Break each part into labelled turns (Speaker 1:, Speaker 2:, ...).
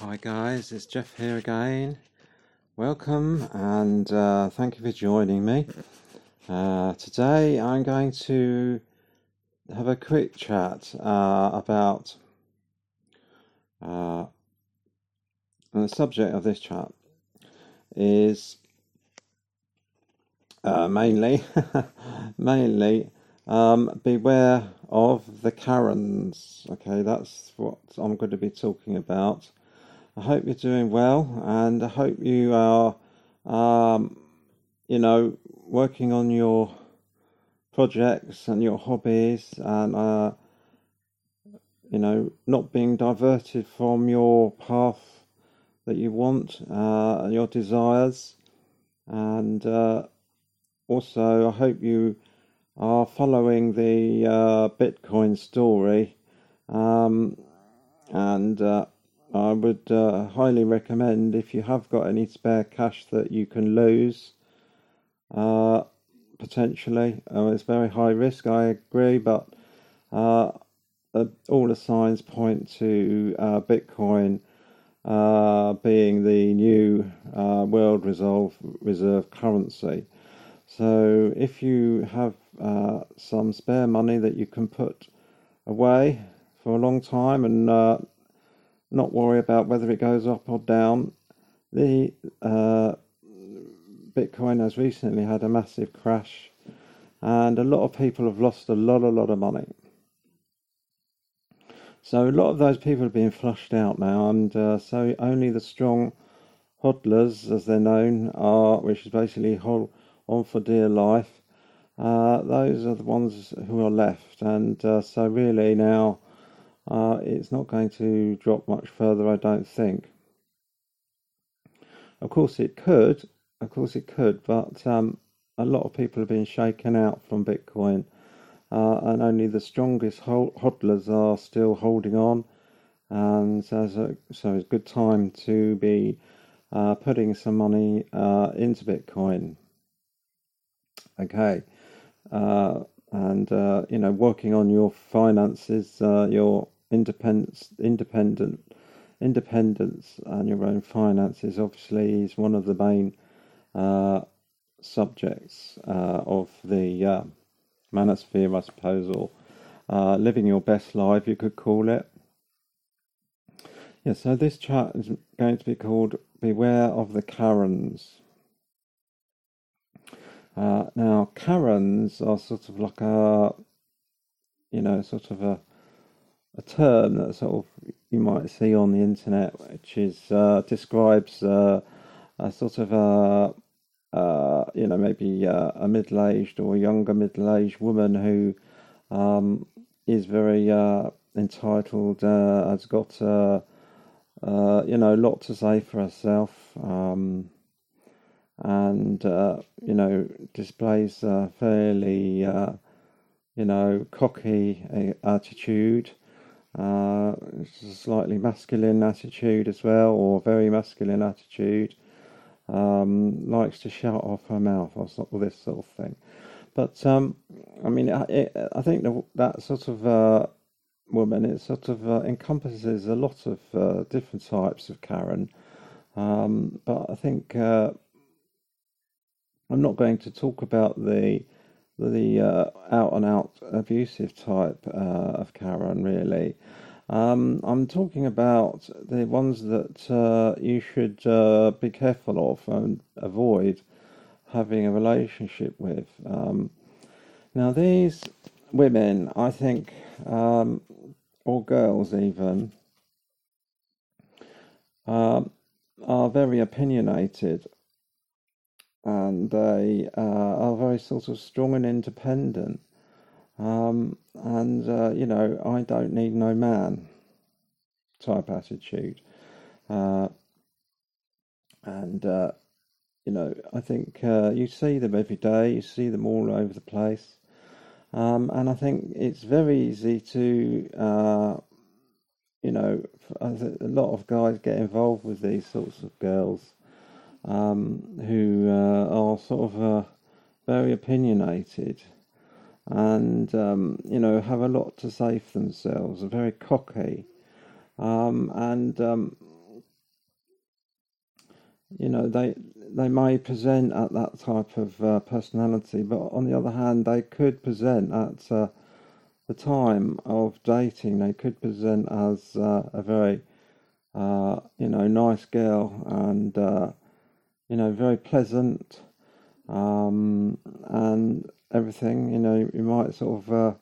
Speaker 1: Hi guys, it's Jeff here again. Welcome and uh, thank you for joining me. Uh, today I'm going to have a quick chat uh, about uh, and the subject of this chat is uh, mainly mainly um, beware of the Karens. Okay, that's what I'm going to be talking about. I hope you're doing well, and I hope you are, um, you know, working on your projects and your hobbies, and uh, you know, not being diverted from your path that you want uh, and your desires, and uh, also I hope you are following the uh, Bitcoin story, um, and uh, I would uh, highly recommend if you have got any spare cash that you can lose, uh, potentially. Uh, it's very high risk, I agree, but uh, uh, all the signs point to uh, Bitcoin being the new world reserve, reserve currency. So if you have some spare money that you can put away for a long time and not worry about whether it goes up or down. The uh, Bitcoin has recently had a massive crash, and a lot of people have lost a lot, a lot of money. So a lot of those people are being flushed out now, and uh, so only the strong hodlers, as they're known, are, which is basically hold on for dear life. Uh, those are the ones who are left, and uh, so really now uh, it's not going to drop much further, I don't think. Of course, it could. Of course, it could, but um, a lot of people have been shaken out from Bitcoin, uh, and only the strongest hodlers are still holding on. And so, so it's a good time to be uh, putting some money uh, into Bitcoin. Okay, uh, and uh, you know, working on your finances, uh, your independence, independent, independence, and your own finances obviously is one of the main uh, subjects uh, of the uh, manosphere, I suppose, or uh, living your best life, you could call it. Yeah, so this chat is going to be called Beware of the Karens. Uh, now, Karens are sort of like a, you know, sort of a a term that sort of you might see on the internet, which is uh, describes uh, a sort of a uh, you know maybe uh, a middle-aged or younger middle-aged woman who um, is very uh, entitled, uh, has got you know a lot to say for herself. Um, and you know displays a fairly you know cocky attitude uh, slightly masculine attitude as well, or very masculine attitude. Um, likes to shout off her mouth or all this sort of thing. But um, I mean, it, I think that sort of uh, woman it sort of uh, encompasses a lot of uh, different types of Karen. Um, but I think uh, I'm not going to talk about the the uh, out and out abusive type uh, of Karen, really. Um, I'm talking about the ones that uh, you should uh, be careful of and avoid having a relationship with. Um, now, these women, I think, um, or girls even, um, are very opinionated and they uh, are very sort of strong and independent. Um, and uh, you know, I don't need no man type attitude. Uh, and uh, you know, I think uh, you see them every day. You see them all over the place. Um, and I think it's very easy to, uh, you know, a lot of guys get involved with these sorts of girls um, who uh, are sort of uh, very opinionated and um, you know have a lot to say for themselves, are very cocky, um, and um, you know, they they may present at that type of uh, personality, but on the other hand, they could present at uh, the time of dating. They could present as uh, a very, uh, you know, nice girl and uh, you know, very pleasant, um, and everything. You know, you might sort of, uh,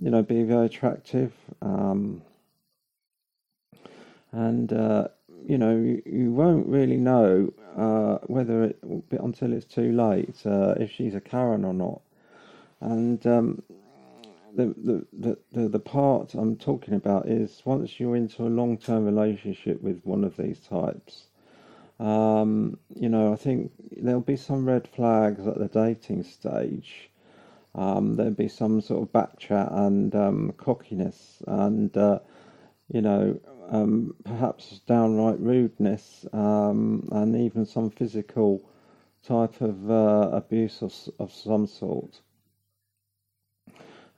Speaker 1: you know, be very attractive. Um, and uh, you know you, you won't really know uh, whether it until it's too late uh, if she's a Karen or not. And um, the, the, the, the the part I'm talking about is once you're into a long term relationship with one of these types, um, you know, I think there'll be some red flags at the dating stage. Um, there'll be some sort of backchat and um, cockiness, and uh, you know, um, perhaps downright rudeness, um, and even some physical type of uh, abuse of, of some sort.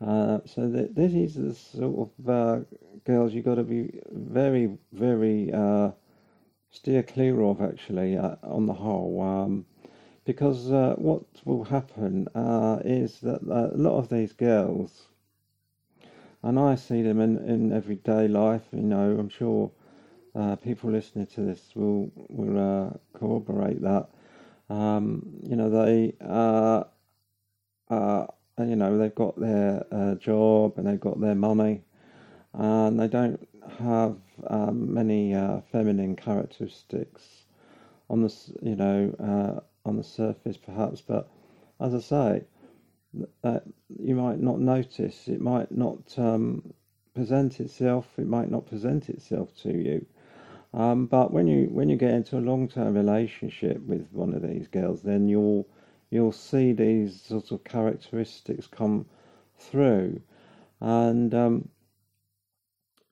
Speaker 1: Uh, so th- this is the sort of uh, girls you've got to be very, very uh, steer clear of actually uh, on the whole. Um, because uh, what will happen is that a lot of these girls and I see them in, in everyday life. You know, I'm sure uh, people listening to this will will uh, corroborate that. Um, you know, they uh, uh you know they've got their uh, job and they've got their money, and they don't have um, many uh, feminine characteristics on the you know on the surface perhaps, but as I say, that you might not notice. It might not um, present itself. It might not present itself to you. Um, but when you when you get into a long term relationship with one of these girls, then you'll you'll see these sort of characteristics come through, and um,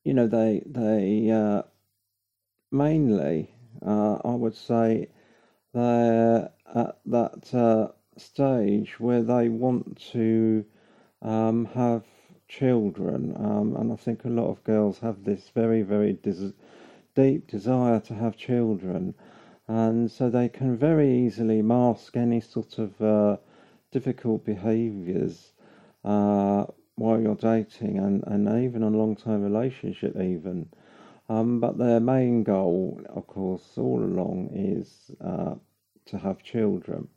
Speaker 1: you know they they uh, mainly uh, I would say they're at that. Uh, stage where they want to um, have children, um, and I think a lot of girls have this very, very des- deep desire to have children, and so they can very easily mask any sort of uh, difficult behaviours uh, while you're dating, and, and even a long term relationship, even. Um, but their main goal, of course, all along is uh, to have children.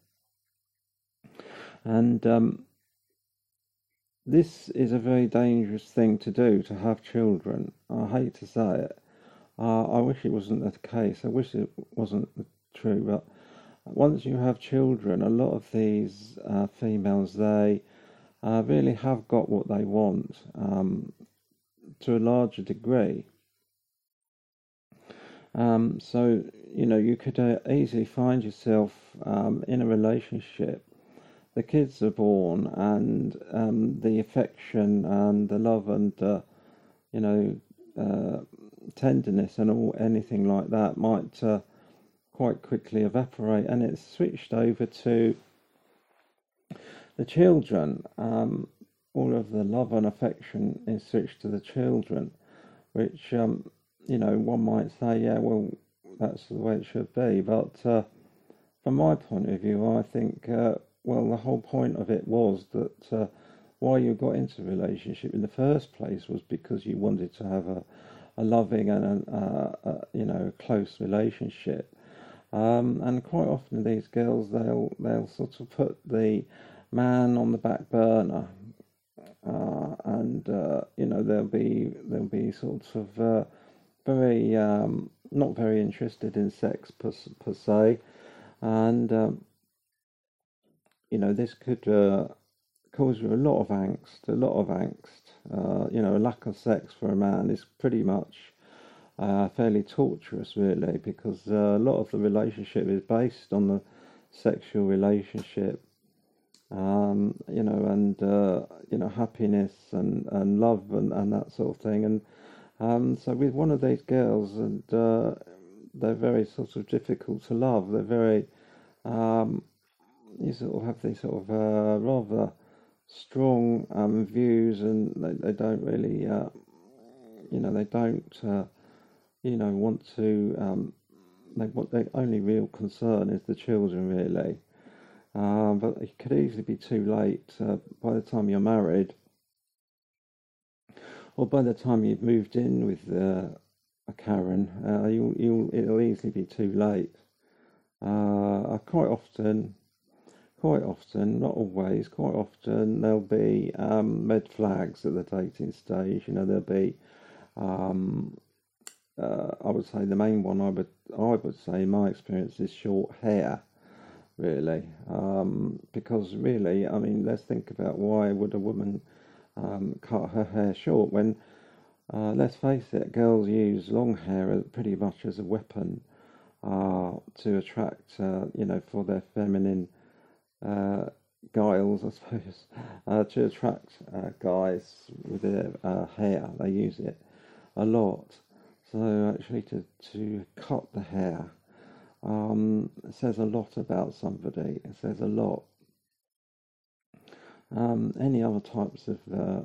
Speaker 1: And um, this is a very dangerous thing to do to have children. I hate to say it. Uh, I wish it wasn't the case. I wish it wasn't true. But once you have children, a lot of these uh, females they uh, really have got what they want um, to a larger degree. Um, so you know you could uh, easily find yourself um, in a relationship the kids are born and um, the affection and the love and uh, you know uh, tenderness and all anything like that might uh, quite quickly evaporate and it's switched over to the children um, all of the love and affection is switched to the children which um, you know one might say yeah well that's the way it should be but uh, from my point of view I think uh, well, the whole point of it was that uh, why you got into a relationship in the first place was because you wanted to have a, a loving and a, a, a you know close relationship. Um, and quite often these girls they'll they'll sort of put the man on the back burner, uh, and uh, you know they'll be they'll be sort of uh, very um, not very interested in sex per, per se, and um, you know, this could uh, cause you a lot of angst, a lot of angst. Uh, you know, a lack of sex for a man is pretty much uh, fairly torturous, really, because a lot of the relationship is based on the sexual relationship. Um, you know, and uh, you know, happiness and, and love and, and that sort of thing. And um, so, with one of these girls, and uh, they're very sort of difficult to love. They're very um, you sort of have these sort of uh, rather strong um, views, and they, they don't really, uh, you know, they don't, uh, you know, want to um, they, what their only real concern is the children, really. Um, but it could easily be too late uh, by the time you're married, or by the time you've moved in with uh, a Karen. Uh, you'll, you'll, it'll easily be too late. Uh, quite often, quite often, not always, quite often, there'll be um, red flags at the dating stage. You know, there'll be um, uh, I would say the main one I would I would say in my experience is short hair, really, um, because really I mean let's think about why would a woman um, cut her hair short when uh, let's face it, girls use long hair pretty much as a weapon uh, to attract uh, you know for their feminine uh, guiles I suppose uh, to attract uh, guys with their hair they use it a lot. So actually, to to cut the hair um, says a lot about somebody. It says a lot. Um, any other types of uh,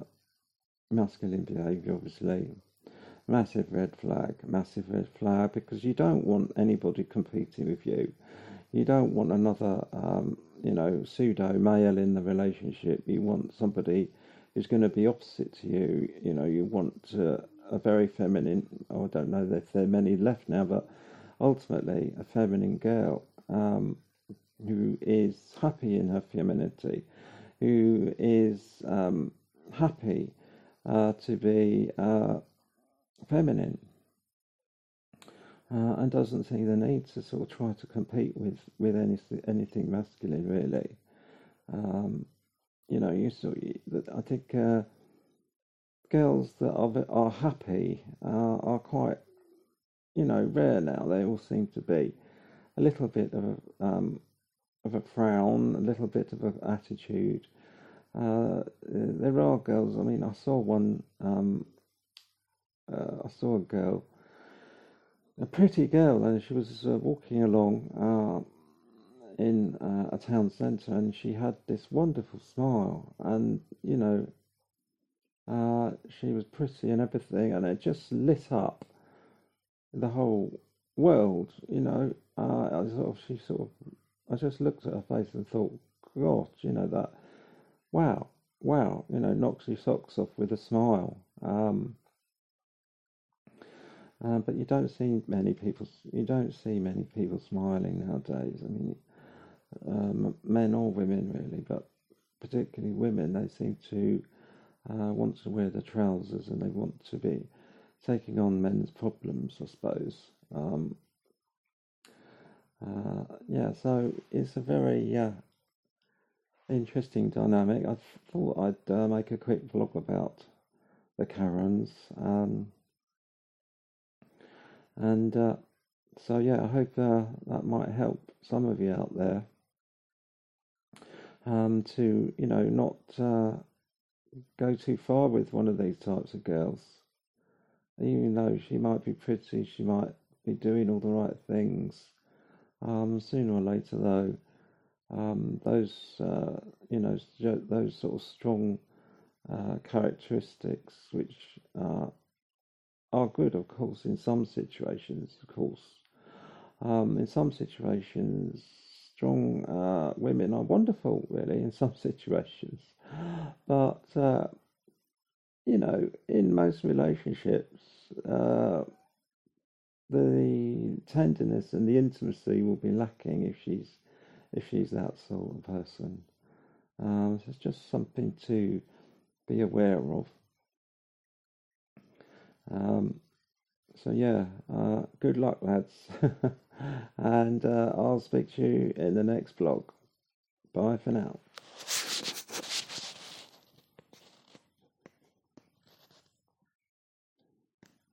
Speaker 1: masculine behaviour, obviously, massive red flag, massive red flag, because you don't want anybody competing with you. You don't want another, um, you know, pseudo male in the relationship. You want somebody who's going to be opposite to you. You know, you want to a very feminine, oh, I don't know if there are many left now, but ultimately a feminine girl um, who is happy in her femininity, who is um, happy uh, to be uh, feminine. Uh, and doesn't see the need to sort of try to compete with with anything anything masculine really. Um, you know, you saw. I think uh, girls that are are happy uh, are quite, you know, rare now. They all seem to be a little bit of a, um, of a frown, a little bit of an attitude. Uh, there are girls. I mean, I saw one. Um, uh, I saw a girl, a pretty girl, and she was uh, walking along uh, in uh, a town centre, and she had this wonderful smile, and you know, uh, she was pretty and everything, and it just lit up the whole world. You know, uh, I sort of, she sort of, I just looked at her face and thought, God, you know that, wow, wow, you know, knocks your socks off with a smile. Um, uh, but you don't see many people. You don't see many people smiling nowadays. I mean, um, men or women really, but particularly women. They seem to uh, want to wear the trousers and they want to be taking on men's problems, I suppose. Um, uh, yeah, so it's a very uh, interesting dynamic. I thought I'd uh, make a quick vlog about the Karens. Um, and uh, so, yeah, I hope uh, that might help some of you out there um, to, you know, not go too far with one of these types of girls. Even though she might be pretty, she might be doing all the right things. Um, sooner or later, though, um, those uh, you know those sort of strong uh, characteristics, which uh, are good, of course, in some situations, of course. Um, in some situations, strong uh, women are wonderful, really, in some situations. But, uh, you know, in most relationships, uh, the tenderness and the intimacy will be lacking if she's if she's that sort of person. Um, so it's just something to be aware of. Um, so yeah, uh, good luck, lads, and uh, I'll speak to you in the next vlog. Bye for now.